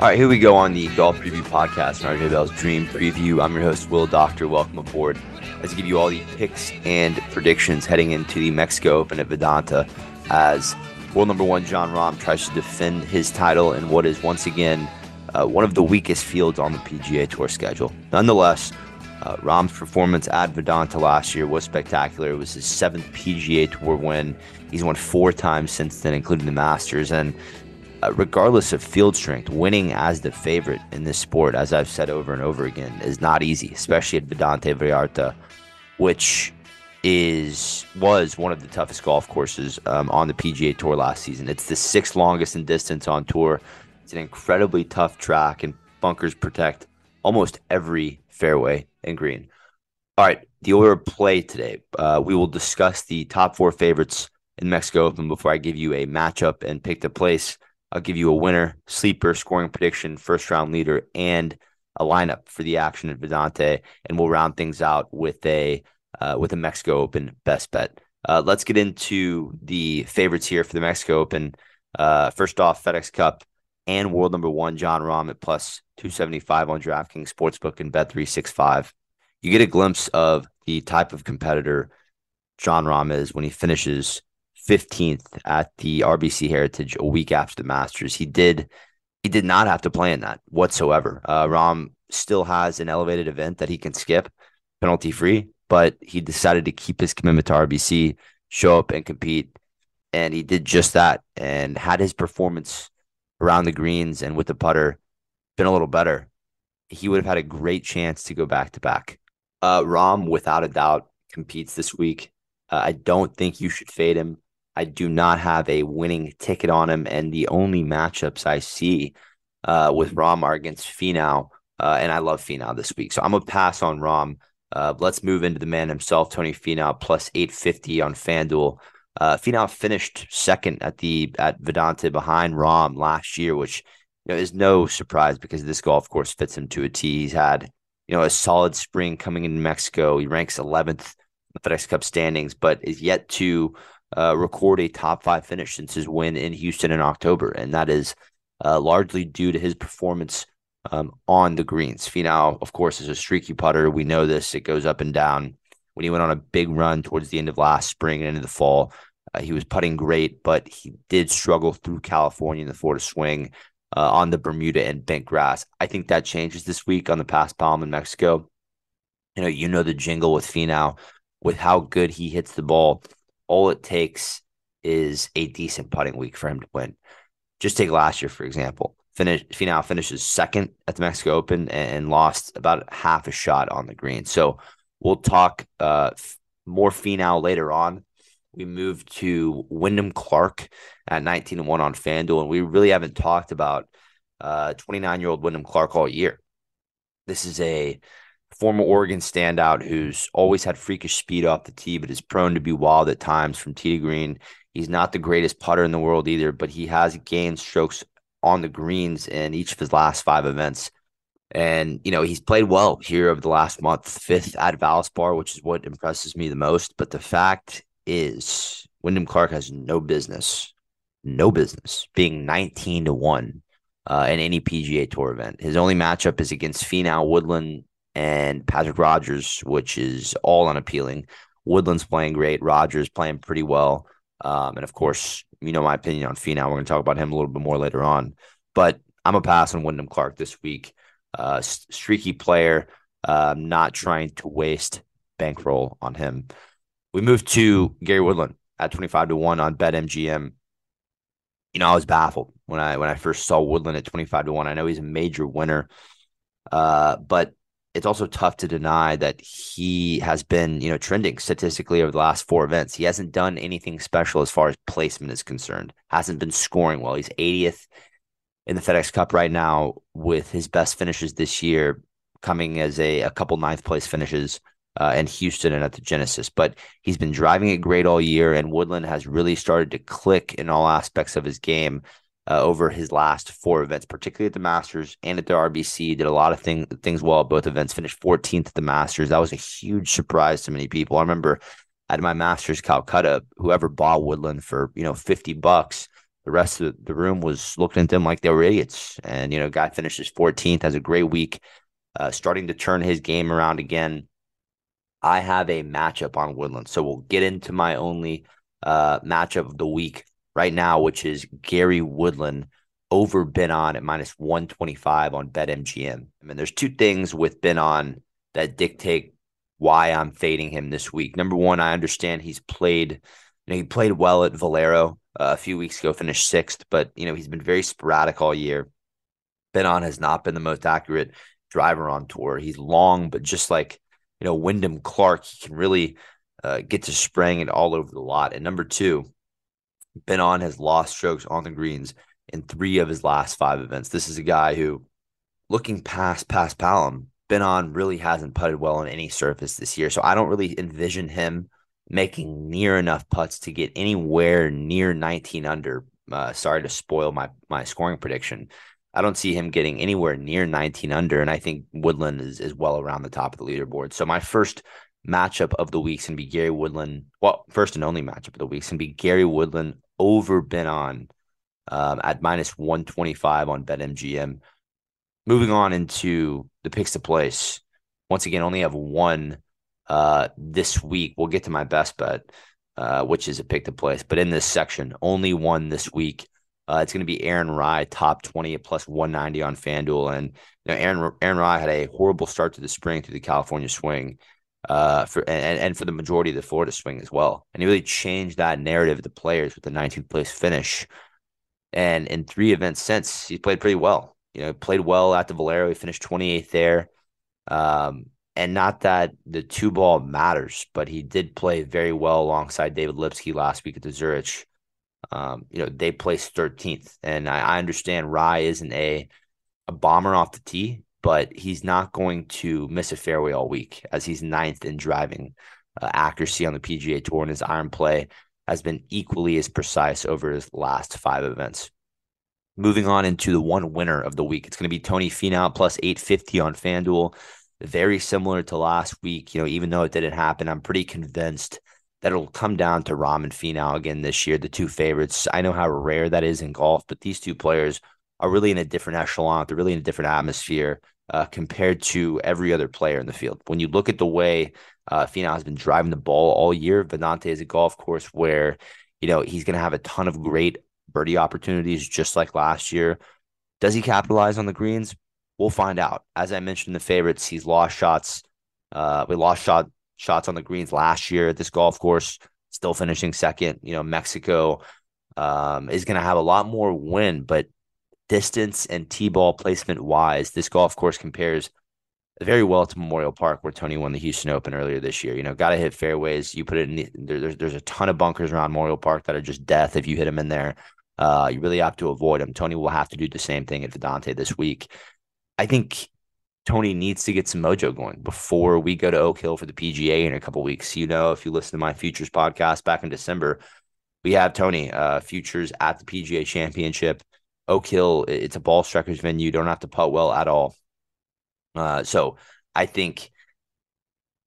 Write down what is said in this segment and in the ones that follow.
All right, here we go on the Golf Preview Podcast RJ Bell's Dream Preview. I'm your host, Will Doctor. Welcome aboard. Let's give you all the picks and predictions heading into the Mexico Open at Vidanta as world number one Jon Rahm tries to defend his title in what is once again uh, one of the weakest fields on the PGA Tour schedule. Nonetheless, uh, Rahm's performance at Vidanta last year was spectacular. It was his seventh PGA Tour win. He's won four times since then, including the Masters. And regardless of field strength, winning as the favorite in this sport, as I've said over and over again, is not easy, especially at Vidanta Vallarta, which is was one of the toughest golf courses um, on the PGA Tour last season. It's the sixth longest in distance on tour. It's an incredibly tough track, and bunkers protect almost every fairway and green. All right, the order of play today. Uh, we will discuss the top four favorites in Mexico Open before I give you a matchup and pick the place. I'll give you a winner, sleeper, scoring prediction, first round leader, and a lineup for the action at Vidanta. and we'll round things out with a uh, with a Mexico Open best bet. Uh, let's get into the favorites here for the Mexico Open. Uh, first off, FedEx Cup and world number one Jon Rahm at plus 275 on DraftKings Sportsbook and Bet365. You get a glimpse of the type of competitor Jon Rahm is when he finishes 15th at the RBC Heritage a week after the Masters. He did he did not have to play in that whatsoever. Uh, Rahm still has an elevated event that he can skip penalty free, but he decided to keep his commitment to RBC, show up and compete, and he did just that and had his performance around the greens and with the putter been a little better, he would have had a great chance to go back to back. Uh, Rahm, without a doubt, competes this week. Uh, I don't think you should fade him. I do not have a winning ticket on him, and the only matchups I see uh, with Rahm are against Finau, uh, and I love Finau this week, so I'm gonna pass on Rahm. Uh, let's move into the man himself, Tony Finau, plus 850 on FanDuel. Uh, Finau finished second at the at Vidanta behind Rahm last year, which you know is no surprise because this golf course fits him to a T. He's had you know a solid spring coming into Mexico. He ranks 11th in the FedEx Cup standings, but is yet to uh, record a top five finish since his win in Houston in October, and that is uh, largely due to his performance um, on the greens. Finau, of course, is a streaky putter. We know this; it goes up and down. When he went on a big run towards the end of last spring and into the fall, uh, he was putting great, but he did struggle through California in the Florida swing uh, on the Bermuda and bent grass. I think that changes this week on the Paspalum in Mexico. You know, you know the jingle with Finau, with how good he hits the ball all it takes is a decent putting week for him to win. Just take last year, for example. Finish Finau finishes second at the Mexico Open and lost about half a shot on the green. So we'll talk uh, more Finau later on. We moved to Wyndham Clark at 19 and 1 on FanDuel, and we really haven't talked about 29 uh, year old Wyndham Clark all year. This is a former Oregon standout who's always had freakish speed off the tee, but is prone to be wild at times from tee to green. He's not the greatest putter in the world either, but he has gained strokes on the greens in each of his last five events. And, you know, he's played well here over the last month, fifth at Valspar, which is what impresses me the most. But the fact is, Wyndham Clark has no business, no business being 19 to 1 uh, in any PGA Tour event. His only matchup is against Finau Woodland and Patrick Rodgers, which is all unappealing. Woodland's playing great. Rodgers playing pretty well. Um, and of course, you know my opinion on Finau. We're going to talk about him a little bit more later on. But I'm a pass on Wyndham Clark this week. Uh, streaky player. Uh, not trying to waste bankroll on him. We move to Gary Woodland at 25 to 1 on BetMGM. You know, I was baffled when I when I first saw Woodland at 25 to 1. I know he's a major winner. Uh, but it's also tough to deny that he has been, you know, trending statistically over the last four events. He hasn't done anything special as far as placement is concerned. Hasn't been scoring well. He's 80th in the FedEx Cup right now with his best finishes this year coming as a, a couple ninth place finishes uh, in Houston and at the Genesis. But he's been driving it great all year, and Woodland has really started to click in all aspects of his game uh, over his last four events, particularly at the Masters and at the RBC. Did a lot of thing, things well at both events. Finished 14th at the Masters. That was a huge surprise to many people. I remember at my Masters Calcutta, whoever bought Woodland for you know 50 bucks the rest of the room was looking at them like they were idiots. And, you know, guy finishes 14th, has a great week, uh, starting to turn his game around again. I have a matchup on Woodland. So we'll get into my only uh, matchup of the week right now, which is Gary Woodland over Ben An at minus 125 on BetMGM. I mean, there's two things with Ben An that dictate why I'm fading him this week. Number one, I understand he's played, you know, he played well at Valero uh, a few weeks ago, finished sixth, but you know he's been very sporadic all year. Ben An has not been the most accurate driver on tour. He's long, but just like you know Wyndham Clark, he can really uh, get to spraying it all over the lot. And number two, Ben An has lost strokes on the greens in three of his last five events. This is a guy who, looking past paspalum, Ben An really hasn't putted well on any surface this year. So I don't really envision him making near enough putts to get anywhere near 19 under. Uh, sorry to spoil my my scoring prediction. I don't see him getting anywhere near 19 under, and I think Woodland is is well around the top of the leaderboard. So my first matchup of the week's gonna be Gary Woodland. Well, first and only matchup of the week is gonna be Gary Woodland over Ben An um, at minus 125 on BetMGM. Moving on into the picks to place. Once again, only have one uh, this week. We'll get to my best bet, uh, which is a pick to place. But in this section, only one this week. Uh, it's going to be Aaron Rai, top 20 at plus 190 on FanDuel. And you know, Aaron, Aaron Rai had a horrible start to the spring through the California swing uh, for and, and for the majority of the Florida swing as well. And he really changed that narrative of the players with the 19th place finish. And in three events since, he's played pretty well you know, played well at the Valero. He finished 28th there. Um, and not that the two ball matters, but he did play very well alongside David Lipsky last week at the Zurich. Um, you know, they placed 13th. And I, I understand Rai isn't a, a bomber off the tee, but he's not going to miss a fairway all week as he's ninth in driving uh, accuracy on the PGA Tour, and his iron play has been equally as precise over his last five events. Moving on into the one winner of the week, it's going to be Tony Finau plus 850 on FanDuel. Very similar to last week. You know, even though it didn't happen, I'm pretty convinced that it'll come down to Rahm and Finau again this year, the two favorites. I know how rare that is in golf, but these two players are really in a different echelon. They're really in a different atmosphere uh, compared to every other player in the field. When you look at the way uh, Finau has been driving the ball all year, Vidanta is a golf course where you know he's going to have a ton of great birdie opportunities just like last year. Does he capitalize on the greens? We'll find out. As I mentioned, in the favorites, he's lost shots. Uh, we lost shot shots on the greens last year at this golf course. Still finishing second. You know, Mexico um, is going to have a lot more wind, but distance and tee ball placement wise, this golf course compares very well to Memorial Park, where Tony won the Houston Open earlier this year. You know, got to hit fairways. You put it in the, there, there's there's a ton of bunkers around Memorial Park that are just death if you hit them in there. Uh, you really have to avoid them. Tony will have to do the same thing at Vidanta this week. I think Tony needs to get some mojo going before we go to Oak Hill for the PGA in a couple weeks. You know, if you listen to my Futures podcast back in December, we have Tony uh, Futures at the PGA Championship. Oak Hill, it's a ball strikers venue. You don't have to putt well at all. Uh, so I think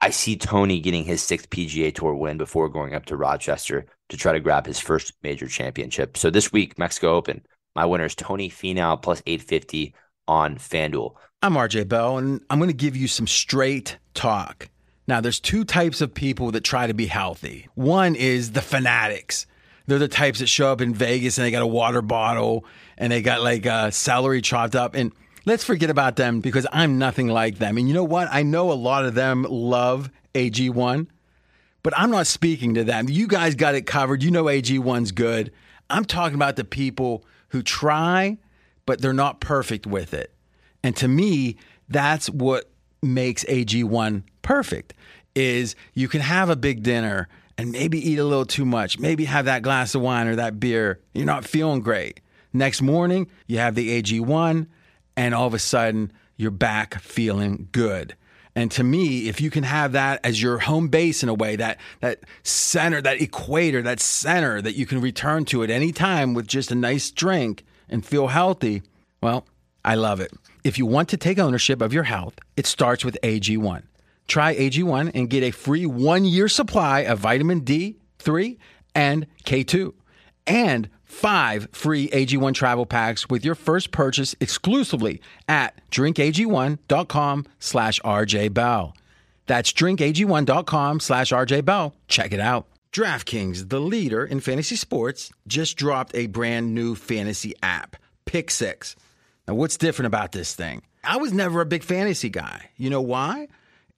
I see Tony getting his sixth PGA Tour win before going up to Rochester to try to grab his first major championship. So this week, Mexico Open, my winner is Tony Finau plus 850 on FanDuel. I'm RJ Bell, and I'm going to give you some straight talk. Now, there's two types of people that try to be healthy. One is the fanatics. They're the types that show up in Vegas and they got a water bottle and they got like celery chopped up. And let's forget about them because I'm nothing like them. And you know what? I know a lot of them love AG1, but I'm not speaking to them. You guys got it covered. You know AG1's good. I'm talking about the people who try, but they're not perfect with it. And to me, that's what makes AG1 perfect is you can have a big dinner and maybe eat a little too much, maybe have that glass of wine or that beer. You're not feeling great. Next morning, you have the AG1 and all of a sudden you're back feeling good. And to me, if you can have that as your home base in a way, that that center, that equator, that center that you can return to at any time with just a nice drink and feel healthy, well, I love it. If you want to take ownership of your health, it starts with AG1. Try AG1 and get a free one year supply of vitamin D3 and K2 and five free AG1 travel packs with your first purchase exclusively at drinkag1.com slash rjbell. That's drinkag1.com slash rjbell. Check it out. DraftKings, the leader in fantasy sports, just dropped a brand new fantasy app, Pick Six. Now, what's different about this thing? I was never a big fantasy guy. You know why?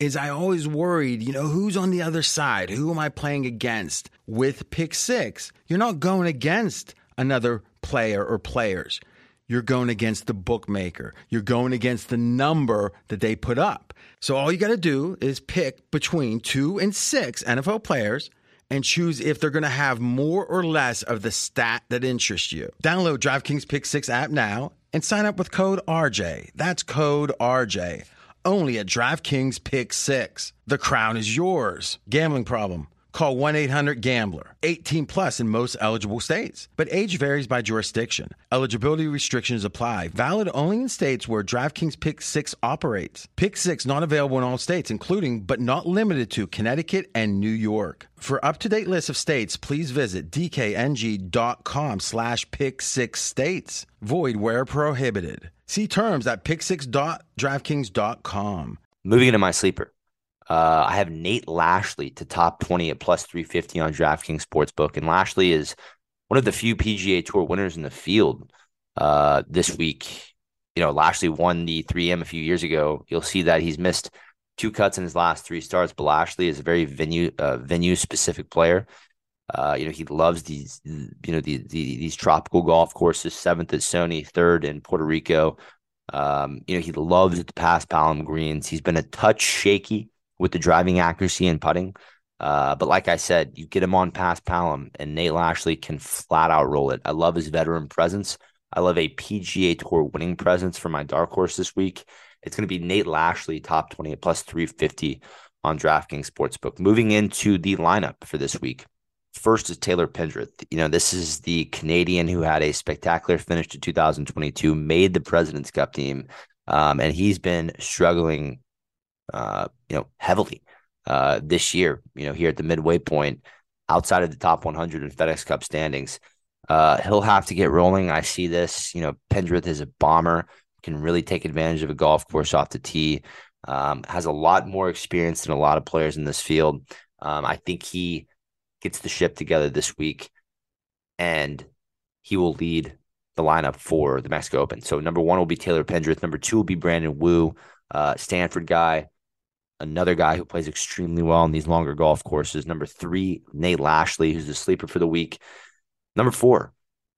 Is I always worried, you know, who's on the other side? Who am I playing against? With Pick Six, you're not going against another player or players. You're going against the bookmaker. You're going against the number that they put up. So all you got to do is pick between two and six NFL players and choose if they're going to have more or less of the stat that interests you. Download DraftKings Pick 6 app now and sign up with code RJ. That's code RJ. Only at DraftKings Pick 6. The crown is yours. Gambling problem? Call 1 800 Gambler. 18 plus in most eligible states, but age varies by jurisdiction. Eligibility restrictions apply. Valid only in states where DraftKings Pick 6 operates. Pick 6 not available in all states, including but not limited to Connecticut and New York. For up-to-date list of states, please visit dkng.com slash pick six states. Void where prohibited. See terms at pick6.draftkings.com. Moving into my sleeper. Uh, I have Nate Lashley to top 20 at plus 350 on DraftKings Sportsbook. And Lashley is one of the few PGA Tour winners in the field uh, this week. You know, Lashley won the 3M a few years ago. You'll see that he's missed two cuts in his last three starts, but Lashley is a very venue uh, venue specific player. Uh, you know, he loves these, you know, the, the, these tropical golf courses, seventh at Sony, third in Puerto Rico. Um, you know, he loves the paspalum greens. He's been a touch shaky with the driving accuracy and putting. Uh, but like I said, you get him on paspalum, and Nate Lashley can flat out roll it. I love his veteran presence. I love a PGA Tour winning presence for my dark horse this week. It's going to be Nate Lashley, top 20 at plus 350 on DraftKings Sportsbook. Moving into the lineup for this week. First is Taylor Pendrith. You know, this is the Canadian who had a spectacular finish to 2022, made the President's Cup team, um, and he's been struggling uh, you know, heavily uh, this year. You know, here at the midway point, outside of the top 100 in FedEx Cup standings, uh, he'll have to get rolling. I see this. You know, Pendrith is a bomber, can really take advantage of a golf course off the tee. Um, has a lot more experience than a lot of players in this field. Um, I think he gets the ship together this week, and he will lead the lineup for the Mexico Open. So number one will be Taylor Pendrith. Number two will be Brandon Wu, uh, Stanford guy another guy who plays extremely well on these longer golf courses. Number three, Nate Lashley, who's the sleeper for the week. Number four,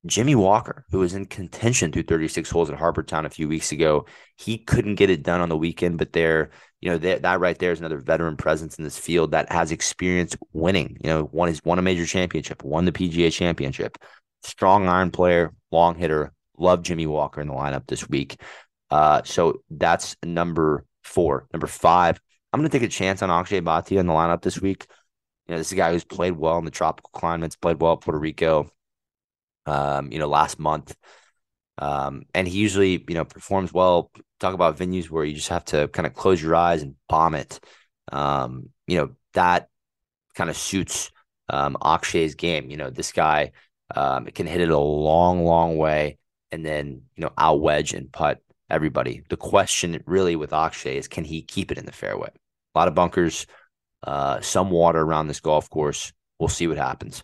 Jimmy Walker, who was in contention through 36 holes at Harbour Town a few weeks ago. He couldn't get it done on the weekend, but there, you know, that, that right there is another veteran presence in this field that has experience winning. You know, one is won a major championship, won the PGA championship. Strong iron player, long hitter. Love Jimmy Walker in the lineup this week. Uh, so that's number four. Number five, I'm going to take a chance on Akshay Bhatia in the lineup this week. You know, this is a guy who's played well in the tropical climates, played well at Puerto Rico. Um, you know, last month, um, and he usually you know performs well. Talk about venues where you just have to kind of close your eyes and bomb it. Um, you know that kind of suits um, Akshay's game. You know, this guy um, can hit it a long, long way, and then you know out wedge and putt everybody. The question really with Akshay is can he keep it in the fairway? a lot of bunkers, uh, some water around this golf course. We'll see what happens.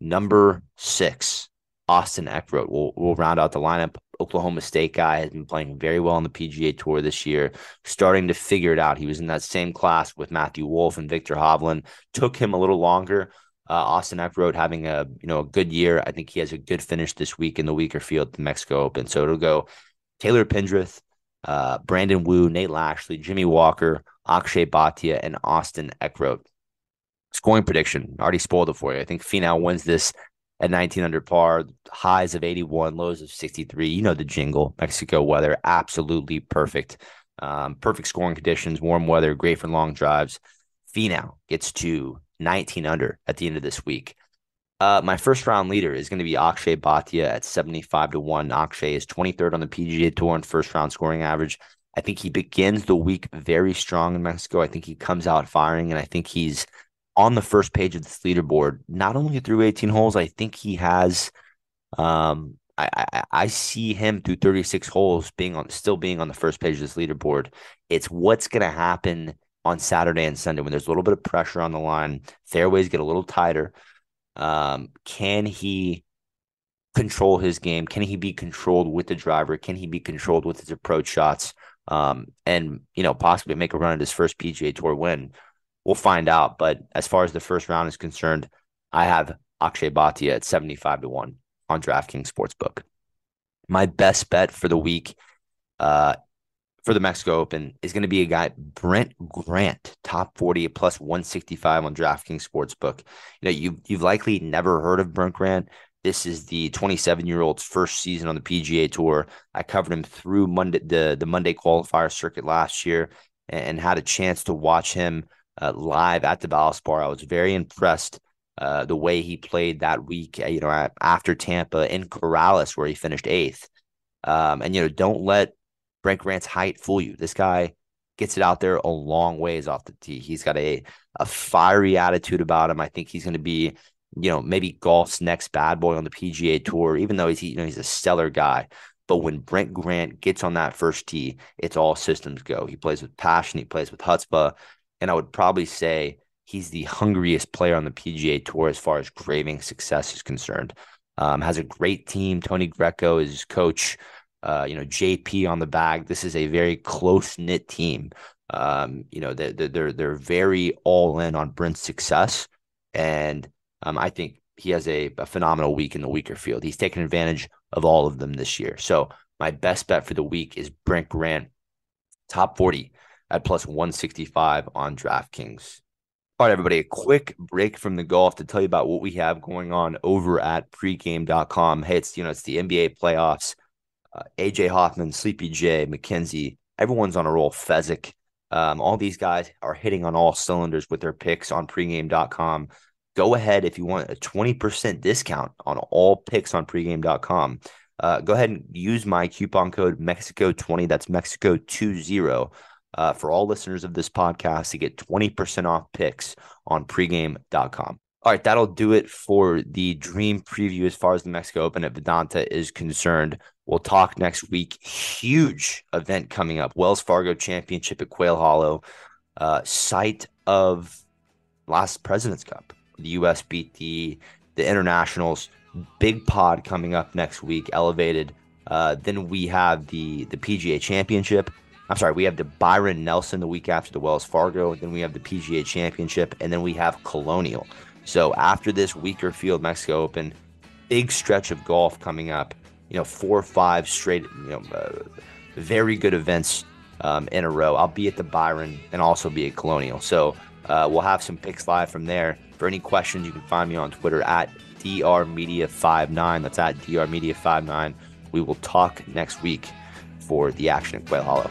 Number six, Austin Eckroat will will round out the lineup. Oklahoma State guy has been playing very well on the PGA Tour this year, starting to figure it out. He was in that same class with Matthew Wolff and Viktor Hovland. Took him a little longer. Uh, Austin Eckroat having a you know a good year. I think he has a good finish this week in the weaker field, the Mexico Open. So it'll go Taylor Pendrith, uh, Brandon Wu, Nate Lashley, Jimmy Walker, Akshay Bhatia, and Austin Eckroat. Scoring prediction already spoiled it for you. I think Finau wins this at 19 under par, highs of 81, lows of 63. You know the jingle. Mexico weather, absolutely perfect. Um, perfect scoring conditions, warm weather, great for long drives. Finau gets to 19 under at the end of this week. Uh, my first round leader is going to be Akshay Bhatia at 75 to 1. Akshay is 23rd on the PGA Tour in first round scoring average. I think he begins the week very strong in Mexico. I think he comes out firing, and I think he's on the first page of this leaderboard, not only through 18 holes, I think he has Um, I, I, I see him through 36 holes being on still being on the first page of this leaderboard. It's what's going to happen on Saturday and Sunday when there's a little bit of pressure on the line. Fairways get a little tighter. Um, can he control his game? Can he be controlled with the driver? Can he be controlled with his approach shots? Um, and you know possibly make a run at his first PGA Tour win. We'll find out. But as far as the first round is concerned, I have Akshay Bhatia at 75 to 1 on DraftKings Sportsbook. My best bet for the week uh, for the Mexico Open is going to be a guy, Brent Grant, top 40 plus 165 on DraftKings Sportsbook. You know, you, you've likely never heard of Brent Grant. This is the 27 year old's first season on the PGA Tour. I covered him through Monday, the, the Monday qualifier circuit last year and, and had a chance to watch him uh, live at the Valspar. I was very impressed uh, the way he played that week, uh, you know, after Tampa in Corrales, where he finished eighth. Um, and, you know, don't let Brent Grant's height fool you. This guy gets it out there a long ways off the tee. He's got a, a fiery attitude about him. I think he's going to be, you know, maybe golf's next bad boy on the PGA Tour, even though he's, you know, he's a stellar guy. But when Brent Grant gets on that first tee, it's all systems go. He plays with passion, he plays with chutzpah. And I would probably say he's the hungriest player on the PGA Tour as far as craving success is concerned. Um, has a great team. Tony Greco is coach. Uh, you know, JP on the bag. This is a very close knit team. Um, you know, they're, they're they're very all in on Brent's success, and um, I think he has a, a phenomenal week in the weaker field. He's taken advantage of all of them this year. So my best bet for the week is Brent Grant, top forty at plus one sixty five on DraftKings. All right, everybody, a quick break from the golf to tell you about what we have going on over at pregame.com. Hey, it's, you know, it's the NBA playoffs. Uh, AJ Hoffman, Sleepy J, McKenzie, everyone's on a roll. Fezzik. Um, all these guys are hitting on all cylinders with their picks on pregame.com. Go ahead if you want a 20% discount on all picks on pregame.com. Uh, go ahead and use my coupon code Mexico20. That's Mexico20 uh, for all listeners of this podcast to get 20% off picks on pregame.com. All right, that'll do it for the dream preview as far as the Mexico Open at Vidanta is concerned. We'll talk next week. Huge event coming up Wells Fargo Championship at Quail Hollow, uh, site of last President's Cup. The U.S. beat the, the Internationals. Big pod coming up next week, elevated. Uh, then we have the, the PGA Championship I'm sorry, we have the Byron Nelson the week after the Wells Fargo, then we have the PGA Championship, and then we have Colonial. So after this weaker field Mexico Open, big stretch of golf coming up. You know, four or five straight, you know, uh, very good events um, in a row. I'll be at the Byron and also be at Colonial. So uh, we'll have some picks live from there. For any questions, you can find me on Twitter at drmedia59. That's at drmedia59. We will talk next week for the action at Quail Hollow.